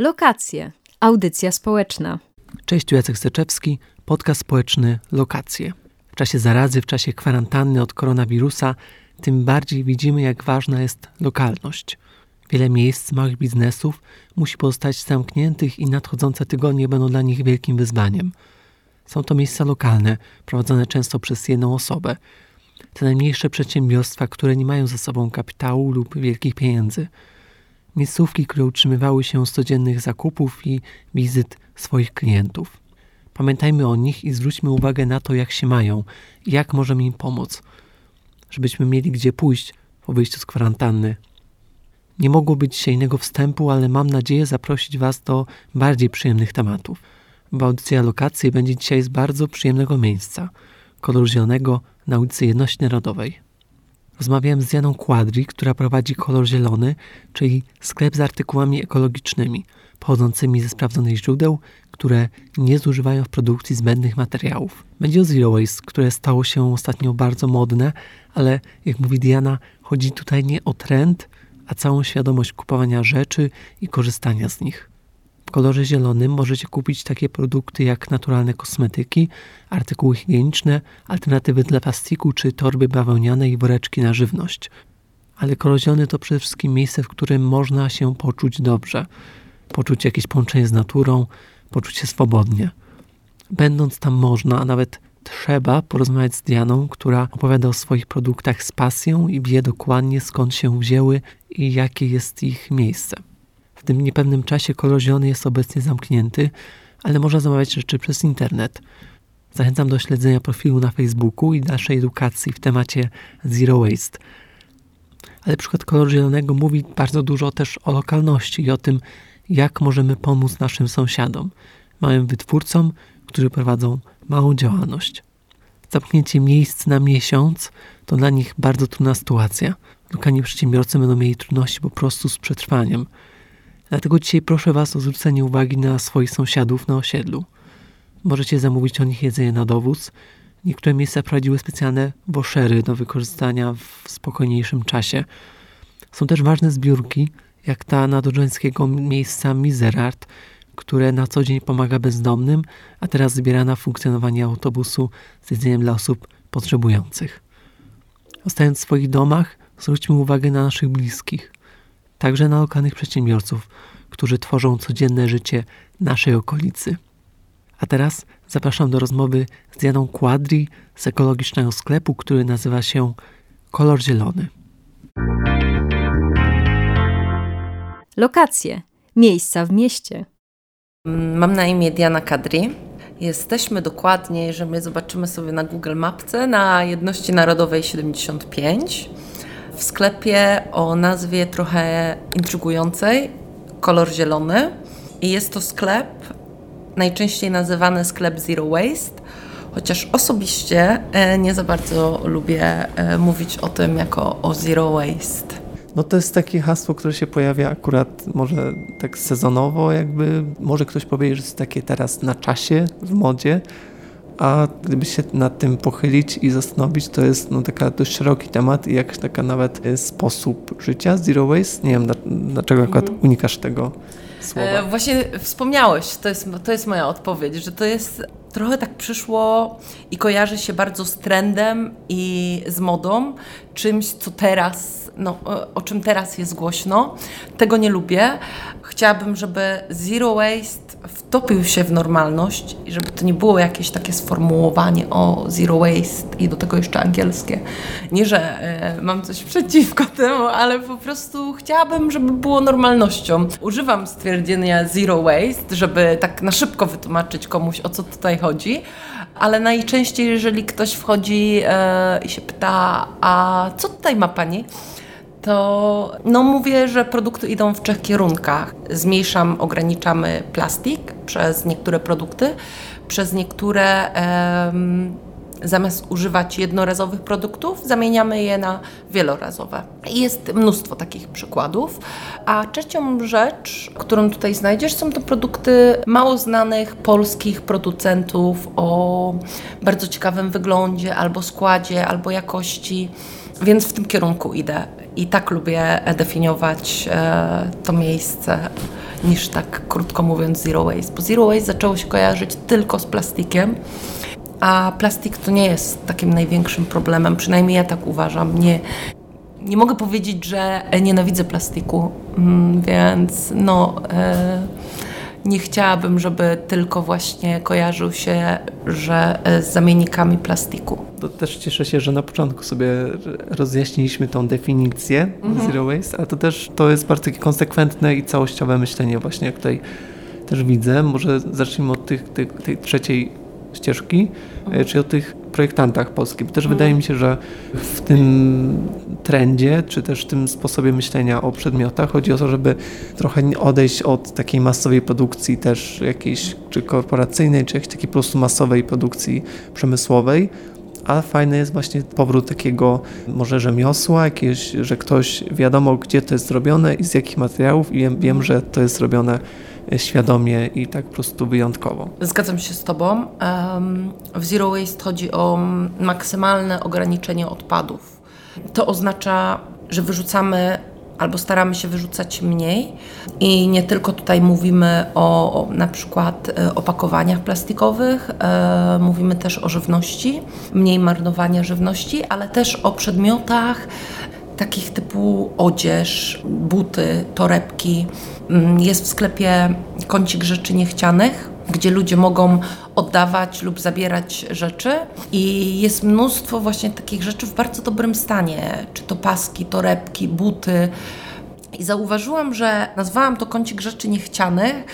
Lokacje. Audycja społeczna. Cześć, Jacek Steczewski, podcast społeczny Lokacje. W czasie zarazy, w czasie kwarantanny od koronawirusa, tym bardziej widzimy, jak ważna jest lokalność. Wiele miejsc, małych biznesów musi pozostać zamkniętych i nadchodzące tygodnie będą dla nich wielkim wyzwaniem. Są to miejsca lokalne, prowadzone często przez jedną osobę. Te najmniejsze przedsiębiorstwa, które nie mają za sobą kapitału lub wielkich pieniędzy – miejscówki, które utrzymywały się z codziennych zakupów i wizyt swoich klientów. Pamiętajmy o nich i zwróćmy uwagę na to, jak się mają jak możemy im pomóc, żebyśmy mieli gdzie pójść po wyjściu z kwarantanny. Nie mogło być dzisiaj innego wstępu, ale mam nadzieję zaprosić Was do bardziej przyjemnych tematów. Bo audycja lokacji będzie dzisiaj z bardzo przyjemnego miejsca, kolor zielonego na ulicy Jedności Narodowej. Rozmawiałem z Janą Kwadri, która prowadzi Kolor Zielony, czyli sklep z artykułami ekologicznymi, pochodzącymi ze sprawdzonych źródeł, które nie zużywają w produkcji zbędnych materiałów. Będzie o Zero Waste, które stało się ostatnio bardzo modne, ale jak mówi Diana, chodzi tutaj nie o trend, a całą świadomość kupowania rzeczy i korzystania z nich. Kolorze zielonym możecie kupić takie produkty jak naturalne kosmetyki, artykuły higieniczne, alternatywy dla plastiku czy torby bawełniane i woreczki na żywność. Ale kolor zielony to przede wszystkim miejsce, w którym można się poczuć dobrze, poczuć jakieś połączenie z naturą, poczuć się swobodnie. Będąc tam można, a nawet trzeba porozmawiać z Dianą, która opowiada o swoich produktach z pasją i wie dokładnie skąd się wzięły i jakie jest ich miejsce. W tym niepewnym czasie kolor jest obecnie zamknięty, ale można zamawiać rzeczy przez internet. Zachęcam do śledzenia profilu na Facebooku i dalszej edukacji w temacie Zero Waste. Ale przykład koloru zielonego mówi bardzo dużo też o lokalności i o tym, jak możemy pomóc naszym sąsiadom, małym wytwórcom, którzy prowadzą małą działalność. Zamknięcie miejsc na miesiąc to dla nich bardzo trudna sytuacja. Lokalni przedsiębiorcy będą mieli trudności po prostu z przetrwaniem. Dlatego dzisiaj proszę Was o zwrócenie uwagi na swoich sąsiadów na osiedlu. Możecie zamówić o nich jedzenie na dowóz. Niektóre miejsca prowadziły specjalne woszery do wykorzystania w spokojniejszym czasie. Są też ważne zbiórki, jak ta nadodrzańskiego miejsca Miserart, które na co dzień pomaga bezdomnym, a teraz zbiera na funkcjonowanie autobusu z jedzeniem dla osób potrzebujących. Zostając w swoich domach, zwróćmy uwagę na naszych bliskich – także na lokalnych przedsiębiorców, którzy tworzą codzienne życie naszej okolicy. A teraz zapraszam do rozmowy z Janą Quadri z ekologicznego sklepu, który nazywa się Kolor Zielony. Lokacje, miejsca w mieście. Mam na imię Diana Kadri. Jesteśmy dokładnie, jeżeli zobaczymy sobie na Google Mapce, na Jedności Narodowej 75 w sklepie o nazwie trochę intrygującej, kolor zielony. I jest to sklep, najczęściej nazywany sklep Zero Waste, chociaż osobiście e, nie za bardzo lubię e, mówić o tym jako o Zero Waste. No to jest takie hasło, które się pojawia akurat może tak sezonowo, jakby może ktoś powiedzieć, że jest takie teraz na czasie, w modzie, a gdyby się nad tym pochylić i zastanowić, to jest no, taka dość szeroki temat i jakaś taka nawet e, sposób życia, zero waste. Nie wiem, dlaczego akurat mhm. unikasz tego słowa. E, właśnie wspomniałeś, to jest, to jest moja odpowiedź, że to jest trochę tak przyszło i kojarzy się bardzo z trendem i z modą, czymś, co teraz, no, o czym teraz jest głośno. Tego nie lubię. Chciałabym, żeby zero waste wtopił się w normalność i żeby to nie było jakieś takie sformułowanie o zero waste i do tego jeszcze angielskie. Nie, że e, mam coś przeciwko temu, ale po prostu chciałabym, żeby było normalnością. Używam stwierdzenia zero waste, żeby tak na szybko wytłumaczyć komuś, o co tutaj chodzi, ale najczęściej, jeżeli ktoś wchodzi e, i się pyta, a co tutaj ma Pani? to no mówię, że produkty idą w trzech kierunkach. Zmniejszam, ograniczamy plastik przez niektóre produkty, przez niektóre zamiast używać jednorazowych produktów, zamieniamy je na wielorazowe. Jest mnóstwo takich przykładów. A trzecią rzecz, którą tutaj znajdziesz, są to produkty mało znanych polskich producentów o bardzo ciekawym wyglądzie, albo składzie, albo jakości. Więc w tym kierunku idę i tak lubię definiować e, to miejsce niż tak krótko mówiąc zero waste, bo zero waste zaczęło się kojarzyć tylko z plastikiem, a plastik to nie jest takim największym problemem, przynajmniej ja tak uważam. Nie, nie mogę powiedzieć, że nienawidzę plastiku, mm, więc no. E, nie chciałabym, żeby tylko właśnie kojarzył się, że e, z zamiennikami plastiku. To też cieszę się, że na początku sobie rozjaśniliśmy tą definicję mhm. zero waste, ale to też to jest bardzo takie konsekwentne i całościowe myślenie właśnie, jak tutaj też widzę. Może zacznijmy od tych, tych, tej trzeciej ścieżki, mhm. czyli o tych projektantach polskich. Bo też mhm. wydaje mi się, że w tym trendzie, czy też w tym sposobie myślenia o przedmiotach chodzi o to, żeby trochę odejść od takiej masowej produkcji też jakiejś, czy korporacyjnej, czy jakiejś takiej po prostu masowej produkcji przemysłowej, a fajny jest właśnie powrót takiego może rzemiosła, jakiegoś, że ktoś wiadomo, gdzie to jest zrobione i z jakich materiałów i wiem, wiem że to jest zrobione świadomie i tak po prostu wyjątkowo. Zgadzam się z Tobą. W Zero Waste chodzi o maksymalne ograniczenie odpadów. To oznacza, że wyrzucamy albo staramy się wyrzucać mniej i nie tylko tutaj mówimy o, o na przykład e, opakowaniach plastikowych, e, mówimy też o żywności, mniej marnowania żywności, ale też o przedmiotach takich typu odzież, buty, torebki. Mm, jest w sklepie kącik rzeczy niechcianych, gdzie ludzie mogą oddawać lub zabierać rzeczy i jest mnóstwo właśnie takich rzeczy w bardzo dobrym stanie, czy to paski, torebki, buty. I zauważyłam, że nazwałam to kącik rzeczy niechcianych,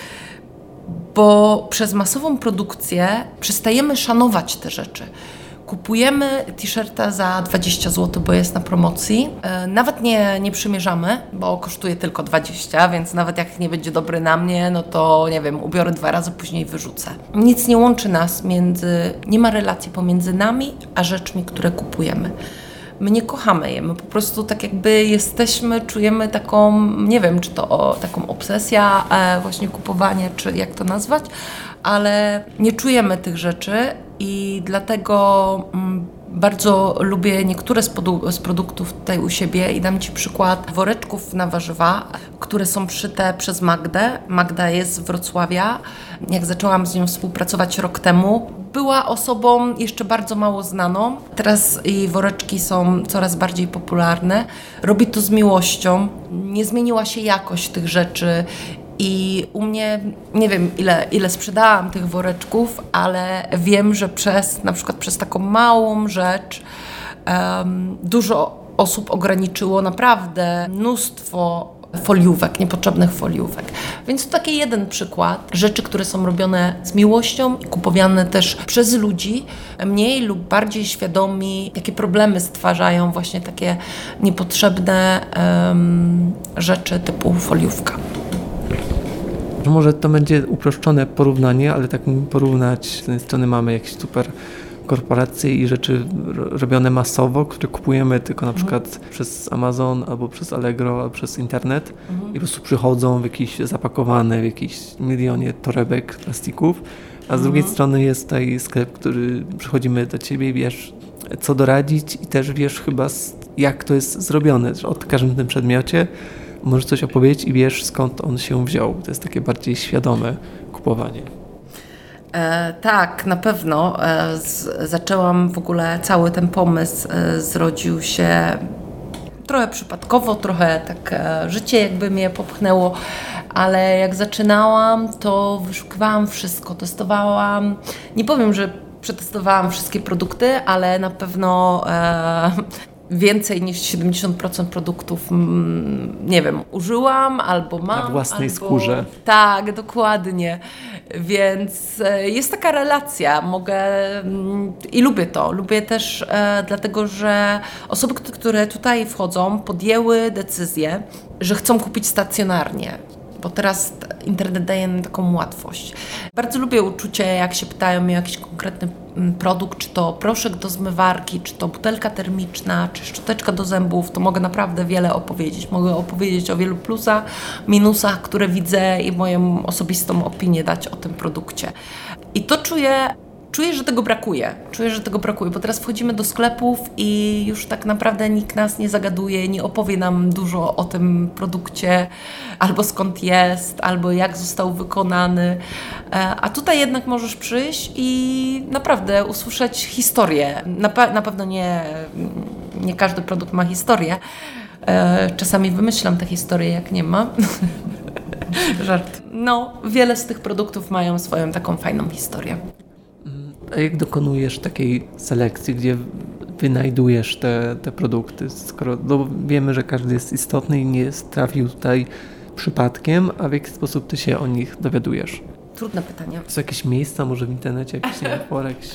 bo przez masową produkcję przestajemy szanować te rzeczy. Kupujemy t-shirta za 20 zł, bo jest na promocji. E, nawet nie, nie przymierzamy, bo kosztuje tylko 20, więc nawet jak nie będzie dobry na mnie, no to nie wiem, ubiorę dwa razy, później wyrzucę. Nic nie łączy nas między, nie ma relacji pomiędzy nami a rzeczmi, które kupujemy my nie kochamy je, my po prostu tak jakby jesteśmy, czujemy taką, nie wiem, czy to o, taką obsesja, e, właśnie kupowanie, czy jak to nazwać, ale nie czujemy tych rzeczy i dlatego mm, bardzo lubię niektóre z, z, produktów tutaj u siebie i dam Ci przykład woreczków na warzywa, które są szyte przez Magdę. Magda jest z Wrocławia. Jak zaczęłam z nią współpracować rok temu, była osobą jeszcze bardzo mało znaną. Teraz jej woreczki są coraz bardziej popularne. Robi to z miłością. Nie zmieniła się jakość tych rzeczy i u mnie nie wiem ile, ile sprzedałam tych woreczków, ale wiem, że przez na przykład przez taką małą rzecz um, dużo osób ograniczyło naprawdę mnóstwo foliówek, niepotrzebnych foliówek. Więc to taki jeden przykład rzeczy, które są robione z miłością kupowane też przez ludzi, mniej lub bardziej świadomi, jakie problemy stwarzają właśnie takie niepotrzebne um, rzeczy typu foliówka. Może to będzie uproszczone porównanie, ale tak porównać, z jednej strony mamy jakieś super korporacje i rzeczy robione masowo, które kupujemy tylko na mhm. przykład przez Amazon albo przez Allegro, albo przez internet mhm. i po prostu przychodzą w jakieś zapakowane w jakiś milionie torebek plastików, a z mhm. drugiej strony jest tutaj sklep, który przychodzimy do ciebie i wiesz, co doradzić i też wiesz chyba jak to jest zrobione, od każdym tym przedmiocie możesz coś opowiedzieć i wiesz skąd on się wziął. To jest takie bardziej świadome kupowanie. E, tak, na pewno. E, z, zaczęłam w ogóle, cały ten pomysł e, zrodził się trochę przypadkowo, trochę tak e, życie jakby mnie popchnęło, ale jak zaczynałam, to wyszukiwałam wszystko, testowałam. Nie powiem, że przetestowałam wszystkie produkty, ale na pewno e, więcej niż 70% produktów, mm, nie wiem, użyłam albo mam. Na własnej albo... skórze. Tak, dokładnie. Więc e, jest taka relacja. Mogę mm, i lubię to. Lubię też e, dlatego, że osoby, które tutaj wchodzą, podjęły decyzję, że chcą kupić stacjonarnie bo teraz internet daje nam taką łatwość. Bardzo lubię uczucie, jak się pytają mnie o jakiś konkretny mm, produkt, czy to proszek do zmywarki, czy to butelka termiczna, czy szczoteczka do zębów, to mogę naprawdę wiele opowiedzieć. Mogę opowiedzieć o wielu plusach, minusach, które widzę i moją osobistą opinię dać o tym produkcie. I to czuję czuję, że tego brakuje. Czuję, że tego brakuje, bo teraz wchodzimy do sklepów i już tak naprawdę nikt nas nie zagaduje, nie opowie nam dużo o tym produkcie, albo skąd jest, albo jak został wykonany. E, a tutaj jednak możesz przyjść i naprawdę usłyszeć historię. Na, pe na pewno nie, nie każdy produkt ma historię. E, czasami wymyślam te historie, jak nie ma. Żart. No, wiele z tych produktów mają swoją taką fajną historię. A jak dokonujesz takiej selekcji, gdzie wynajdujesz te, te produkty? Skoro no wiemy, że każdy jest istotny i nie trafił tutaj przypadkiem, a w jaki sposób ty się o nich dowiadujesz? Trudne pytanie. Są jakieś miejsca, może w internecie, jakieś nie jakieś...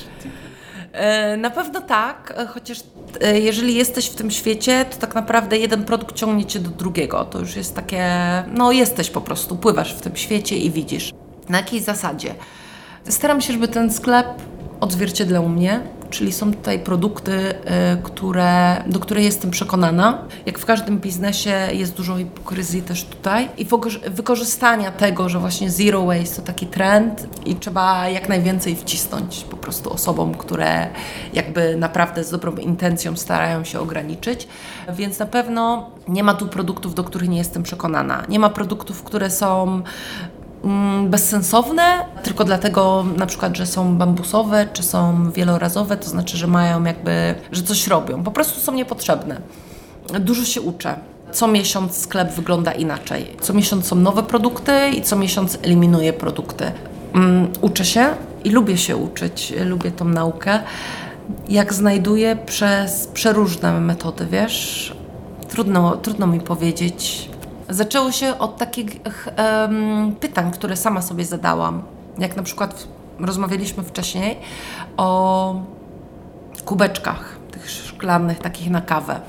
E, na pewno tak, e, chociaż e, jeżeli jesteś w tym świecie, to tak naprawdę jeden produkt ciągnie cię do drugiego. To już jest takie, no jesteś po prostu, pływasz w tym świecie i widzisz. Na jakiej zasadzie? Staram się, żeby ten sklep odzwierciedlał mnie, czyli są tutaj produkty, y, które, do których jestem przekonana. Jak w każdym biznesie jest dużo hipokryzji też tutaj i wykorzystania tego, że właśnie zero waste to taki trend i trzeba jak najwięcej wcisnąć po prostu osobom, które jakby naprawdę z dobrą intencją starają się ograniczyć. Więc na pewno nie ma tu produktów, do których nie jestem przekonana. Nie ma produktów, które są bezsensowne, tylko dlatego na przykład, że są bambusowe, czy są wielorazowe, to znaczy, że mają jakby, że coś robią. Po prostu są niepotrzebne. Dużo się uczę. Co miesiąc sklep wygląda inaczej. Co miesiąc są nowe produkty i co miesiąc eliminuję produkty. Um, uczę się i lubię się uczyć, lubię tą naukę. Jak znajduję przez przeróżne metody, wiesz, trudno, trudno mi powiedzieć, Zaczęło się od takich um, pytań, które sama sobie zadałam. Jak na przykład rozmawialiśmy wcześniej o kubeczkach, tych szklanych, takich na kawę.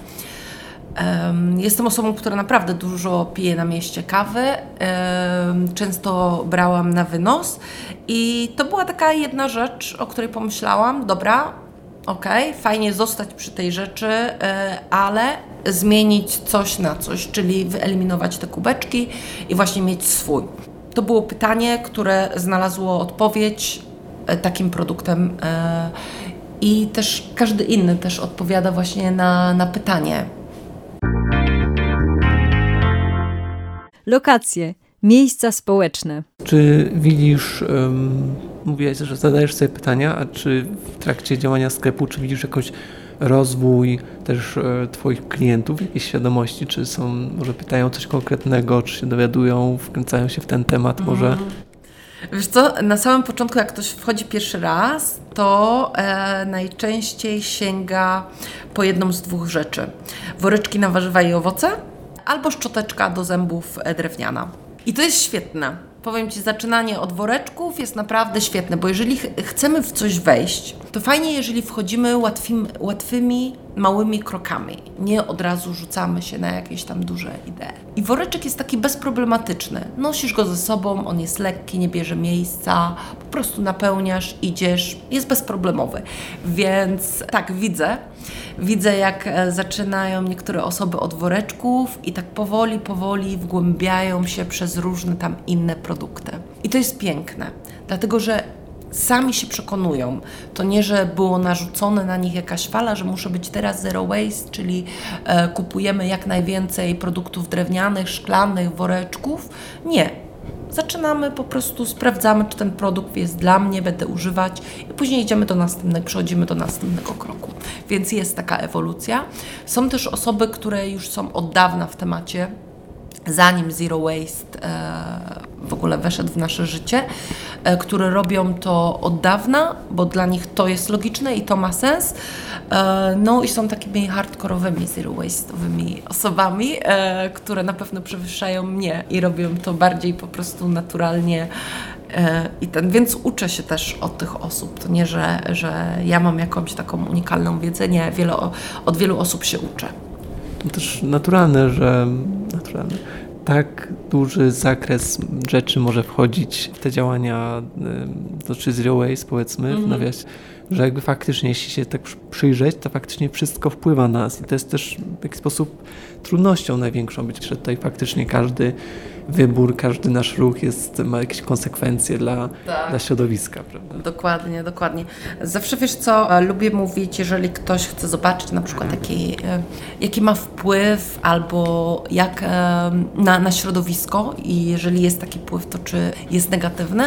Um, jestem osobą, która naprawdę dużo pije na mieście kawy. Um, często brałam na wynos i to była taka jedna rzecz, o której pomyślałam. Dobra, ok, fajnie zostać przy tej rzeczy, e, ale zmienić coś na coś, czyli wyeliminować te kubeczki i właśnie mieć swój. To było pytanie, które znalazło odpowiedź e, takim produktem e, i też każdy inny też odpowiada właśnie na, na pytanie. Lokacje, miejsca społeczne. Czy widzisz um mówiłeś, że zadajesz sobie pytania, a czy w trakcie działania sklepu, czy widzisz jakoś rozwój też e, Twoich klientów, jakieś świadomości, czy są, może pytają coś konkretnego, czy się dowiadują, wkręcają się w ten temat może? Mhm. Wiesz co, na samym początku jak ktoś wchodzi pierwszy raz, to e, najczęściej sięga po jedną z dwóch rzeczy. Woreczki na warzywa i owoce albo szczoteczka do zębów drewniana. I to jest świetne powiem Ci, zaczynanie od woreczków jest naprawdę świetne, bo jeżeli ch chcemy w coś wejść, to fajnie, jeżeli wchodzimy łatwym, łatwymi, małymi krokami. Nie od razu rzucamy się na jakieś tam duże idee. I woreczek jest taki bezproblematyczny. Nosisz go ze sobą, on jest lekki, nie bierze miejsca, po prostu napełniasz, idziesz, jest bezproblemowy. Więc tak, widzę. Widzę, jak e, zaczynają niektóre osoby od woreczków i tak powoli, powoli wgłębiają się przez różne tam inne produkty. I to jest piękne, dlatego że sami się przekonują. To nie, że było narzucone na nich jakaś fala, że muszę być teraz zero waste, czyli e, kupujemy jak najwięcej produktów drewnianych, szklanych, woreczków. Nie. Zaczynamy po prostu, sprawdzamy, czy ten produkt jest dla mnie, będę używać i później idziemy do następnego, przechodzimy do następnego kroku. Więc jest taka ewolucja. Są też osoby, które już są od dawna w temacie, zanim Zero Waste e, w ogóle weszedł w nasze życie, e, które robią to od dawna, bo dla nich to jest logiczne i to ma sens. E, no i są takimi hardkorowymi zero waste'owymi osobami, które na pewno przewyższają mnie i robią to bardziej po prostu naturalnie. I ten, więc uczę się też od tych osób. To nie, że, że ja mam jakąś taką unikalną wiedzę, nie, wiele, od wielu osób się uczę. Też naturalne, że naturalne tak duży zakres rzeczy może wchodzić w te działania to czy zero waste powiedzmy mm -hmm. w mhm. nawiasie, że jakby faktycznie jeśli się tak przyjrzeć, to faktycznie wszystko wpływa na nas i to jest też w jakiś sposób trudnością największą być, że tutaj faktycznie każdy wybór, każdy nasz ruch jest, ma jakieś konsekwencje dla, Tak. dla środowiska, prawda? Dokładnie, dokładnie. Zawsze wiesz co, e, lubię mówić, jeżeli ktoś chce zobaczyć na przykład jaki, e, jaki ma wpływ albo jak e, na, na środowisko i jeżeli jest taki wpływ, to czy jest negatywny,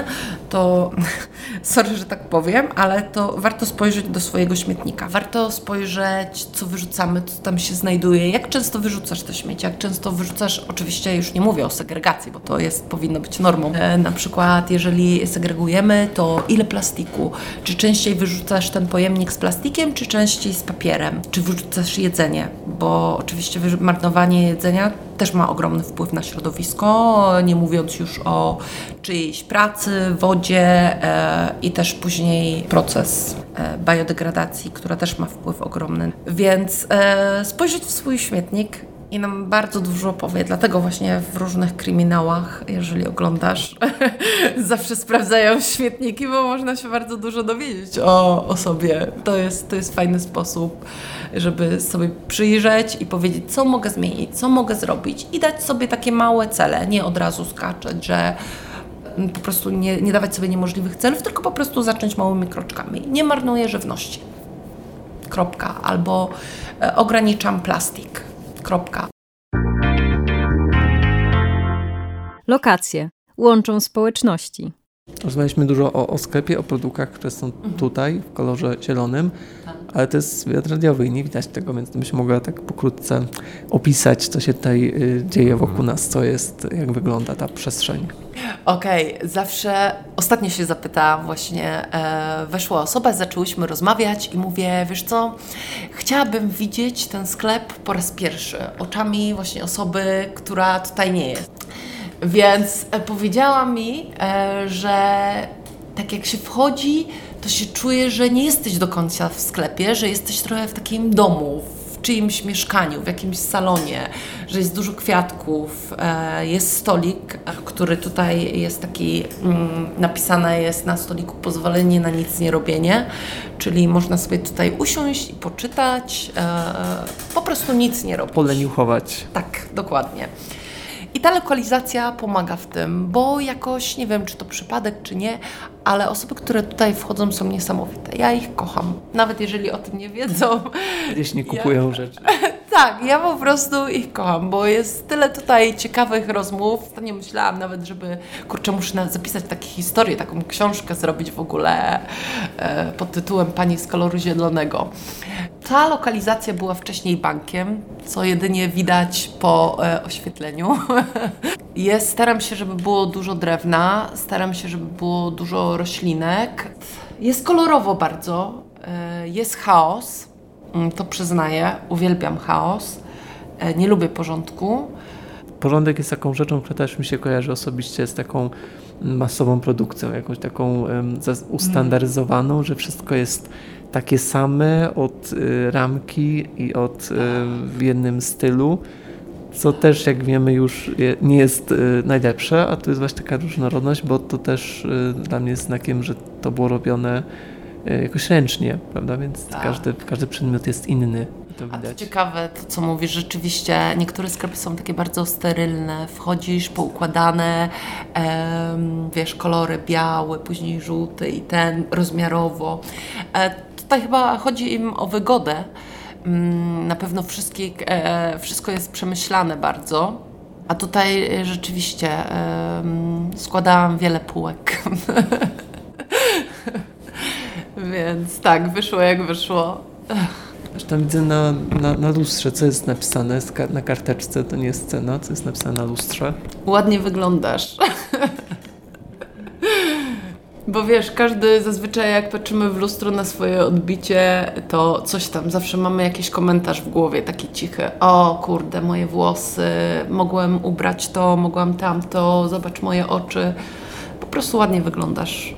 to sorry, że tak powiem, ale to warto spojrzeć do swojego śmietnika. Warto spojrzeć, co wyrzucamy, co tam się znajduje, jak często wyrzucasz to śmieci, jak często wyrzucasz, oczywiście już nie mówię o segregacji, bo to jest, powinno być normą. E, na przykład, jeżeli segregujemy, to ile plastiku? Czy częściej wyrzucasz ten pojemnik z plastikiem, czy częściej z papierem? Czy wyrzucasz jedzenie? Bo oczywiście marnowanie jedzenia też ma ogromny wpływ na środowisko, nie mówiąc już o czyjejś pracy, wodzie e, i też później proces e, biodegradacji, która też ma wpływ ogromny. Więc e, spojrzeć w swój śmietnik i nam bardzo dużo powie. Dlatego właśnie w różnych kryminałach, jeżeli oglądasz, zawsze sprawdzają śmietniki, bo można się bardzo dużo dowiedzieć o, o sobie. To jest, to jest fajny sposób, żeby sobie przyjrzeć i powiedzieć, co mogę zmienić, co mogę zrobić i dać sobie takie małe cele. Nie od razu skaczeć, że po prostu nie, nie dawać sobie niemożliwych celów, tylko po prostu zacząć małymi kroczkami. Nie marnuję żywności. Kropka. Albo e, ograniczam plastik. Kropka. Lokacje łączą społeczności. Rozmawialiśmy dużo o, o sklepie, o produktach, które są tutaj w kolorze zielonym, ale to jest wywiad radiowy i nie widać tego, więc byś mogła tak pokrótce opisać, co się tutaj y, dzieje wokół nas, co jest, jak wygląda ta przestrzeń. Okej, zawsze ostatnio się zapytałam, właśnie e, weszła osoba, zaczęłyśmy rozmawiać i mówię, wiesz co, chciałabym widzieć ten sklep po raz pierwszy, oczami właśnie osoby, która tutaj nie jest. Więc e, powiedziała mi, e, że tak jak się wchodzi, to się czuje, że nie jesteś do końca w sklepie, że jesteś trochę w takim domu, w czyimś mieszkaniu, w jakimś salonie, że jest dużo kwiatków, e, jest stolik, e, który tutaj jest taki, mm, napisane jest na stoliku pozwolenie na nic nie robienie, czyli można sobie tutaj usiąść i poczytać, e, po prostu nic nie robić. Poleniuchować. Tak, dokładnie. I ta lokalizacja pomaga w tym, bo jakoś nie wiem, czy to przypadek, czy nie, ale osoby, które tutaj wchodzą, są niesamowite. Ja ich kocham, nawet jeżeli o tym nie wiedzą. Gdzieś nie kupują rzeczy. Tak, ja po prostu ich kocham, bo jest tyle tutaj ciekawych rozmów. Ostatnio myślałam nawet, żeby, kurczę, muszę zapisać takie historie, taką książkę zrobić w ogóle e, pod tytułem Pani z koloru zielonego. Ta lokalizacja była wcześniej bankiem, co jedynie widać po e, oświetleniu. Jest, staram się, żeby było dużo drewna, staram się, żeby było dużo roślinek. Jest kolorowo bardzo, e, jest chaos, Mm, to przyznaję, uwielbiam chaos, e, nie lubię porządku. Porządek jest taką rzeczą, która też mi się kojarzy osobiście z taką masową produkcją, jakąś taką zas- ustandaryzowaną, że wszystko jest takie same od y, ramki i od y, w jednym stylu, co też jak wiemy już nie jest y, najlepsze, a to jest właśnie taka różnorodność, bo to też dla mnie jest znakiem, że to było robione jakoś ręcznie, prawda, więc Tak. każdy, każdy przedmiot jest inny. To A to ciekawe, to co mówisz, rzeczywiście niektóre sklepy są takie bardzo sterylne, wchodzisz, poukładane, em, wiesz, kolory biały, później żółty i ten rozmiarowo. E, tutaj chyba chodzi im o wygodę. Mm, na pewno wszystkie, e, wszystko jest przemyślane bardzo. A tutaj rzeczywiście składałam wiele półek. Więc tak, wyszło jak wyszło. Zresztą widzę na, na, na lustrze, co jest napisane na karteczce, to nie jest cena, co jest napisane na lustrze. Ładnie wyglądasz. Bo wiesz, każdy zazwyczaj jak patrzymy w lustro na swoje odbicie, to coś tam, zawsze mamy jakiś komentarz w głowie, taki cichy. O kurde, moje włosy, mogłem ubrać to, mogłam tamto, zobacz moje oczy. Po prostu ładnie wyglądasz.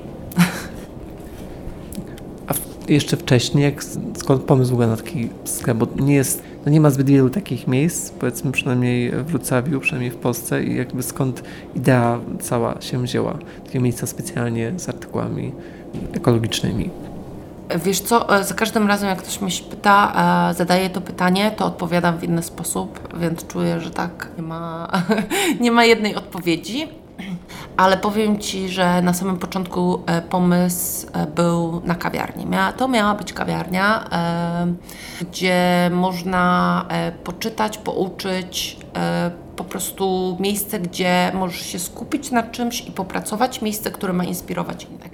A jeszcze wcześniej, jak, skąd pomysł w ogóle na taki sklep, bo nie jest, no nie ma zbyt wielu takich miejsc, powiedzmy przynajmniej w Wrocławiu, przynajmniej w Polsce i jakby skąd idea cała się wzięła, takie miejsca specjalnie z artykułami ekologicznymi. Wiesz co, e, za każdym razem jak ktoś mnie się pyta, e, zadaje to pytanie, to odpowiadam w inny sposób, więc czuję, że tak, nie ma, nie ma jednej odpowiedzi. Ale powiem Ci, że na samym początku e, pomysł był na kawiarni. To miała być kawiarnia, gdzie można poczytać, pouczyć, po prostu miejsce, gdzie możesz się skupić na czymś i popracować, miejsce, które ma inspirować innych.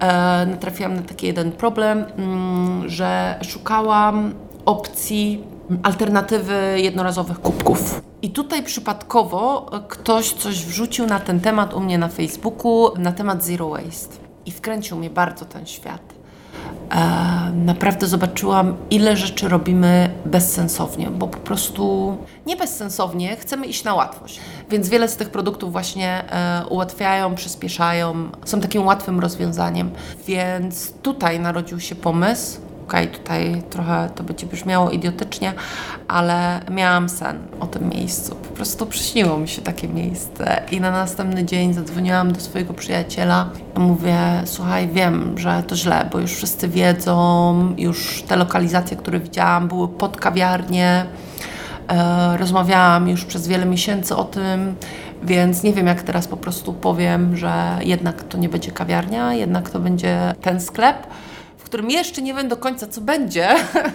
E, natrafiłam na taki jeden problem, mm, że szukałam opcji alternatywy jednorazowych kubków. I tutaj przypadkowo ktoś coś wrzucił na ten temat u mnie na Facebooku, na temat zero waste. I wkręcił mnie bardzo ten świat. E, naprawdę zobaczyłam, ile rzeczy robimy bezsensownie, bo po prostu nie bezsensownie, chcemy iść na łatwość. Więc wiele z tych produktów właśnie e, ułatwiają, przyspieszają, są takim łatwym rozwiązaniem. Więc tutaj narodził się pomysł, okej, okay, tutaj trochę to będzie brzmiało idiotycznie, ale miałam sen o tym miejscu. Po prostu przyśniło mi się takie miejsce. I na następny dzień zadzwoniłam do swojego przyjaciela. Mówię, słuchaj, wiem, że to źle, bo już wszyscy wiedzą, już te lokalizacje, które widziałam, były pod kawiarnię, e, rozmawiałam już przez wiele miesięcy o tym, więc nie wiem, jak teraz po prostu powiem, że jednak to nie będzie kawiarnia, jednak to będzie ten sklep którym jeszcze nie wiem do końca, co będzie,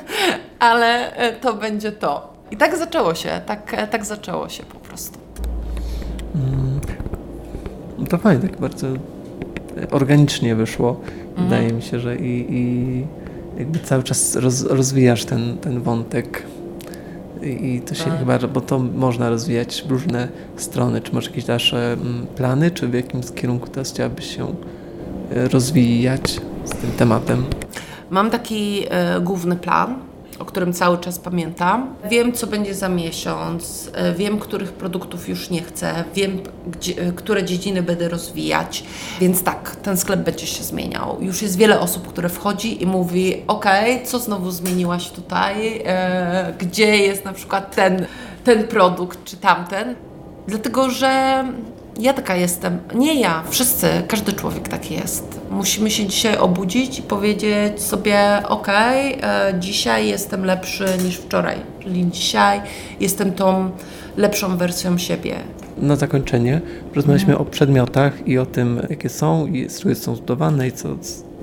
ale e, to będzie to. I tak zaczęło się, tak, e, tak zaczęło się po prostu. Mm, to fajnie, tak bardzo organicznie wyszło. Mhm. Wydaje mi się, że i, i jakby cały czas roz, rozwijasz ten, ten wątek. I, I to się tak. chyba, bo to można rozwijać w różne strony. Czy masz jakieś dalsze mm, plany, czy w jakim kierunku teraz chciałabyś się e, rozwijać z tym tematem? Mam taki e, główny plan, o którym cały czas pamiętam. Wiem, co będzie za miesiąc, e, wiem, których produktów już nie chcę, wiem, gdzie, e, które dziedziny będę rozwijać, więc tak, ten sklep będzie się zmieniał. Już jest wiele osób, które wchodzi i mówi: OK, co znowu zmieniłaś tutaj, e, gdzie jest na przykład ten, ten produkt czy tamten. Dlatego, że ja taka jestem. Nie ja, wszyscy, każdy człowiek taki jest. Musimy się dzisiaj obudzić i powiedzieć sobie: OK, e, dzisiaj jestem lepszy niż wczoraj, czyli dzisiaj jestem tą lepszą wersją siebie. Na zakończenie rozmawialiśmy mhm. o przedmiotach i o tym, jakie są i z czego są zbudowane i co,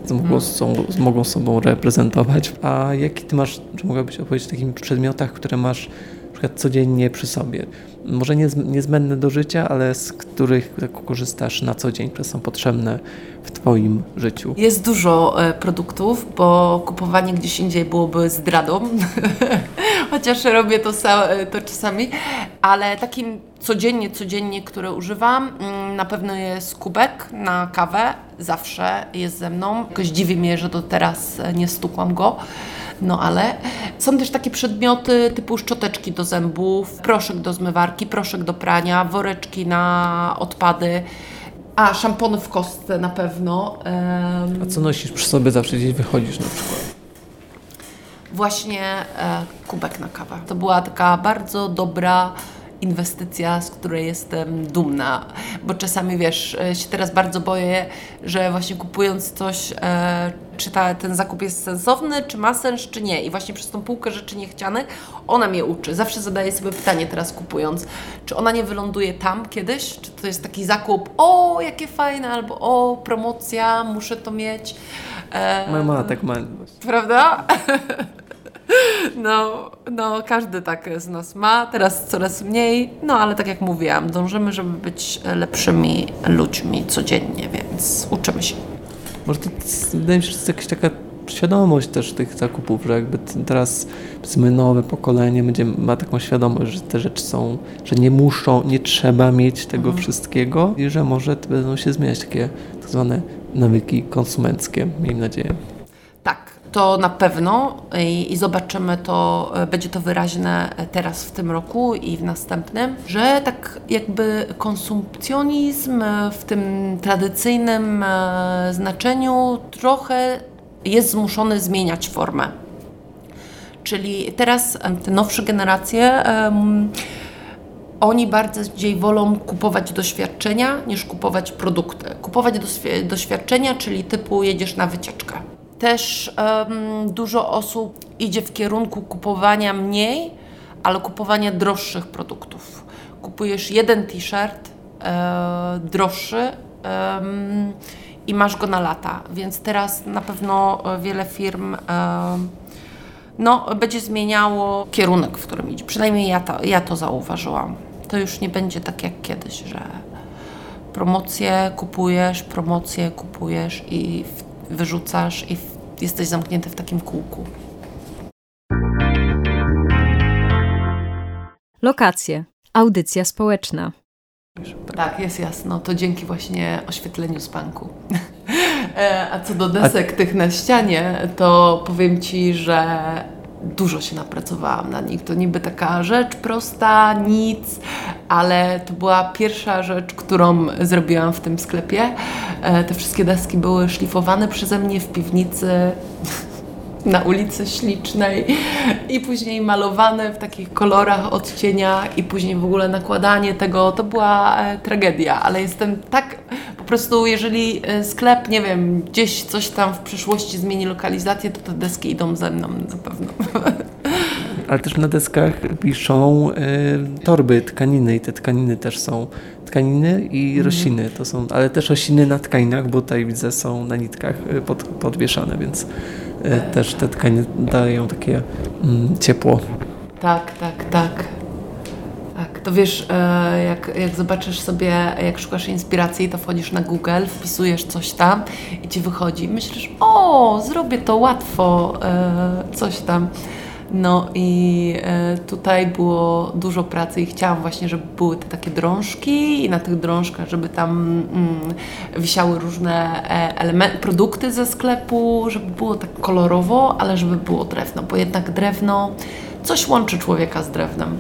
co mogą, mhm. są, mogą sobą reprezentować. A jaki ty masz, czy mogłabyś opowiedzieć o takich przedmiotach, które masz przykład codziennie przy sobie? może nie, niezbędne do życia, ale z których tak korzystasz na co dzień, które są potrzebne w Twoim życiu? Jest dużo e, produktów, bo kupowanie gdzieś indziej byłoby zdradą, chociaż robię to, e, to czasami, ale takim codziennie, codziennie, które używam, mm, na pewno jest kubek na kawę, zawsze jest ze mną. Jakoś dziwi mnie, że do teraz e, nie stukłam go. No ale są też takie przedmioty typu szczoteczki do zębów, proszek do zmywarki, proszek do prania, woreczki na odpady. A, szampony w kostce na pewno. Um, A co nosisz przy sobie zawsze gdzieś wychodzisz na przykład? Właśnie e, kubek na kawę. To była taka bardzo dobra inwestycja, z której jestem dumna, bo czasami wiesz, e, się teraz bardzo boję, że właśnie kupując coś, e, czy ta, ten zakup jest sensowny, czy ma sens, czy nie. I właśnie przez tą półkę rzeczy niechcianych ona mnie uczy. Zawsze zadaję sobie pytanie teraz kupując, czy ona nie wyląduje tam kiedyś, czy to jest taki zakup, o jakie fajne, albo o promocja, muszę to mieć. E, Moja mama tak ma. Prawda? No, no, każdy tak z nas ma, teraz coraz mniej, no ale tak jak mówiłam, dążymy, żeby być lepszymi ludźmi codziennie, więc uczymy się. Może to wydaje mi się, że to jest jakaś taka świadomość też tych zakupów, że jakby teraz powiedzmy nowe pokolenie będzie, ma taką świadomość, że te rzeczy są, że nie muszą, nie trzeba mieć tego mhm. wszystkiego i że może będą się zmieniać takie tak zwane nawyki konsumenckie, miejmy nadzieję to na pewno i, i, zobaczymy to, e, będzie to wyraźne teraz w tym roku i w następnym, że tak jakby konsumpcjonizm w tym tradycyjnym e, znaczeniu trochę jest zmuszony zmieniać formę. Czyli teraz te nowsze generacje um, oni bardziej wolą kupować doświadczenia niż kupować produkty. Kupować doświadczenia, czyli typu jedziesz na wycieczkę też um, dużo osób idzie w kierunku kupowania mniej, ale kupowania droższych produktów. Kupujesz jeden t-shirt e, droższy e, i masz go na lata, więc teraz na pewno wiele firm e, no, będzie zmieniało kierunek, w którym idzie. Przynajmniej ja to, ja to zauważyłam. To już nie będzie tak jak kiedyś, że promocje kupujesz, promocje kupujesz i wyrzucasz i jesteś zamknięty w takim kółku. Lokacje. Audycja społeczna. Tak, jest jasno. To dzięki właśnie oświetleniu z banku. E, a co do desek A... tych na ścianie, to powiem Ci, że dużo się napracowałam na nich. To niby taka rzecz prosta, nic, ale to była pierwsza rzecz, którą zrobiłam w tym sklepie. E, te wszystkie deski były szlifowane przeze mnie w piwnicy na ulicy Ślicznej i później malowane w takich kolorach, odcieniach i później w ogóle nakładanie tego, to była e, tragedia, ale jestem tak po prostu, jeżeli e, sklep, nie wiem, gdzieś coś tam w przyszłości zmieni lokalizację, to te deski idą ze mną na pewno. Ale też na deskach piszą y, torby, tkaniny i te tkaniny też są tkaniny i mhm. rośliny. To są, ale też rośliny na tkaninach, bo tutaj widzę są na nitkach pod, podwieszane, więc E, też te tkaniny dają takie mm, ciepło. Tak, tak, tak. Tak, to wiesz, e, jak, jak zobaczysz sobie, jak szukasz inspiracji, to wchodzisz na Google, wpisujesz coś tam i ci wychodzi. Myślisz, o, zrobię to łatwo, e, coś tam. No i e, tutaj było dużo pracy i chciałam właśnie, żeby były te takie drążki i na tych drążkach, żeby tam mm, wisiały różne e, elementy, produkty ze sklepu, żeby było tak kolorowo, ale żeby było drewno, bo jednak drewno coś łączy człowieka z drewnem.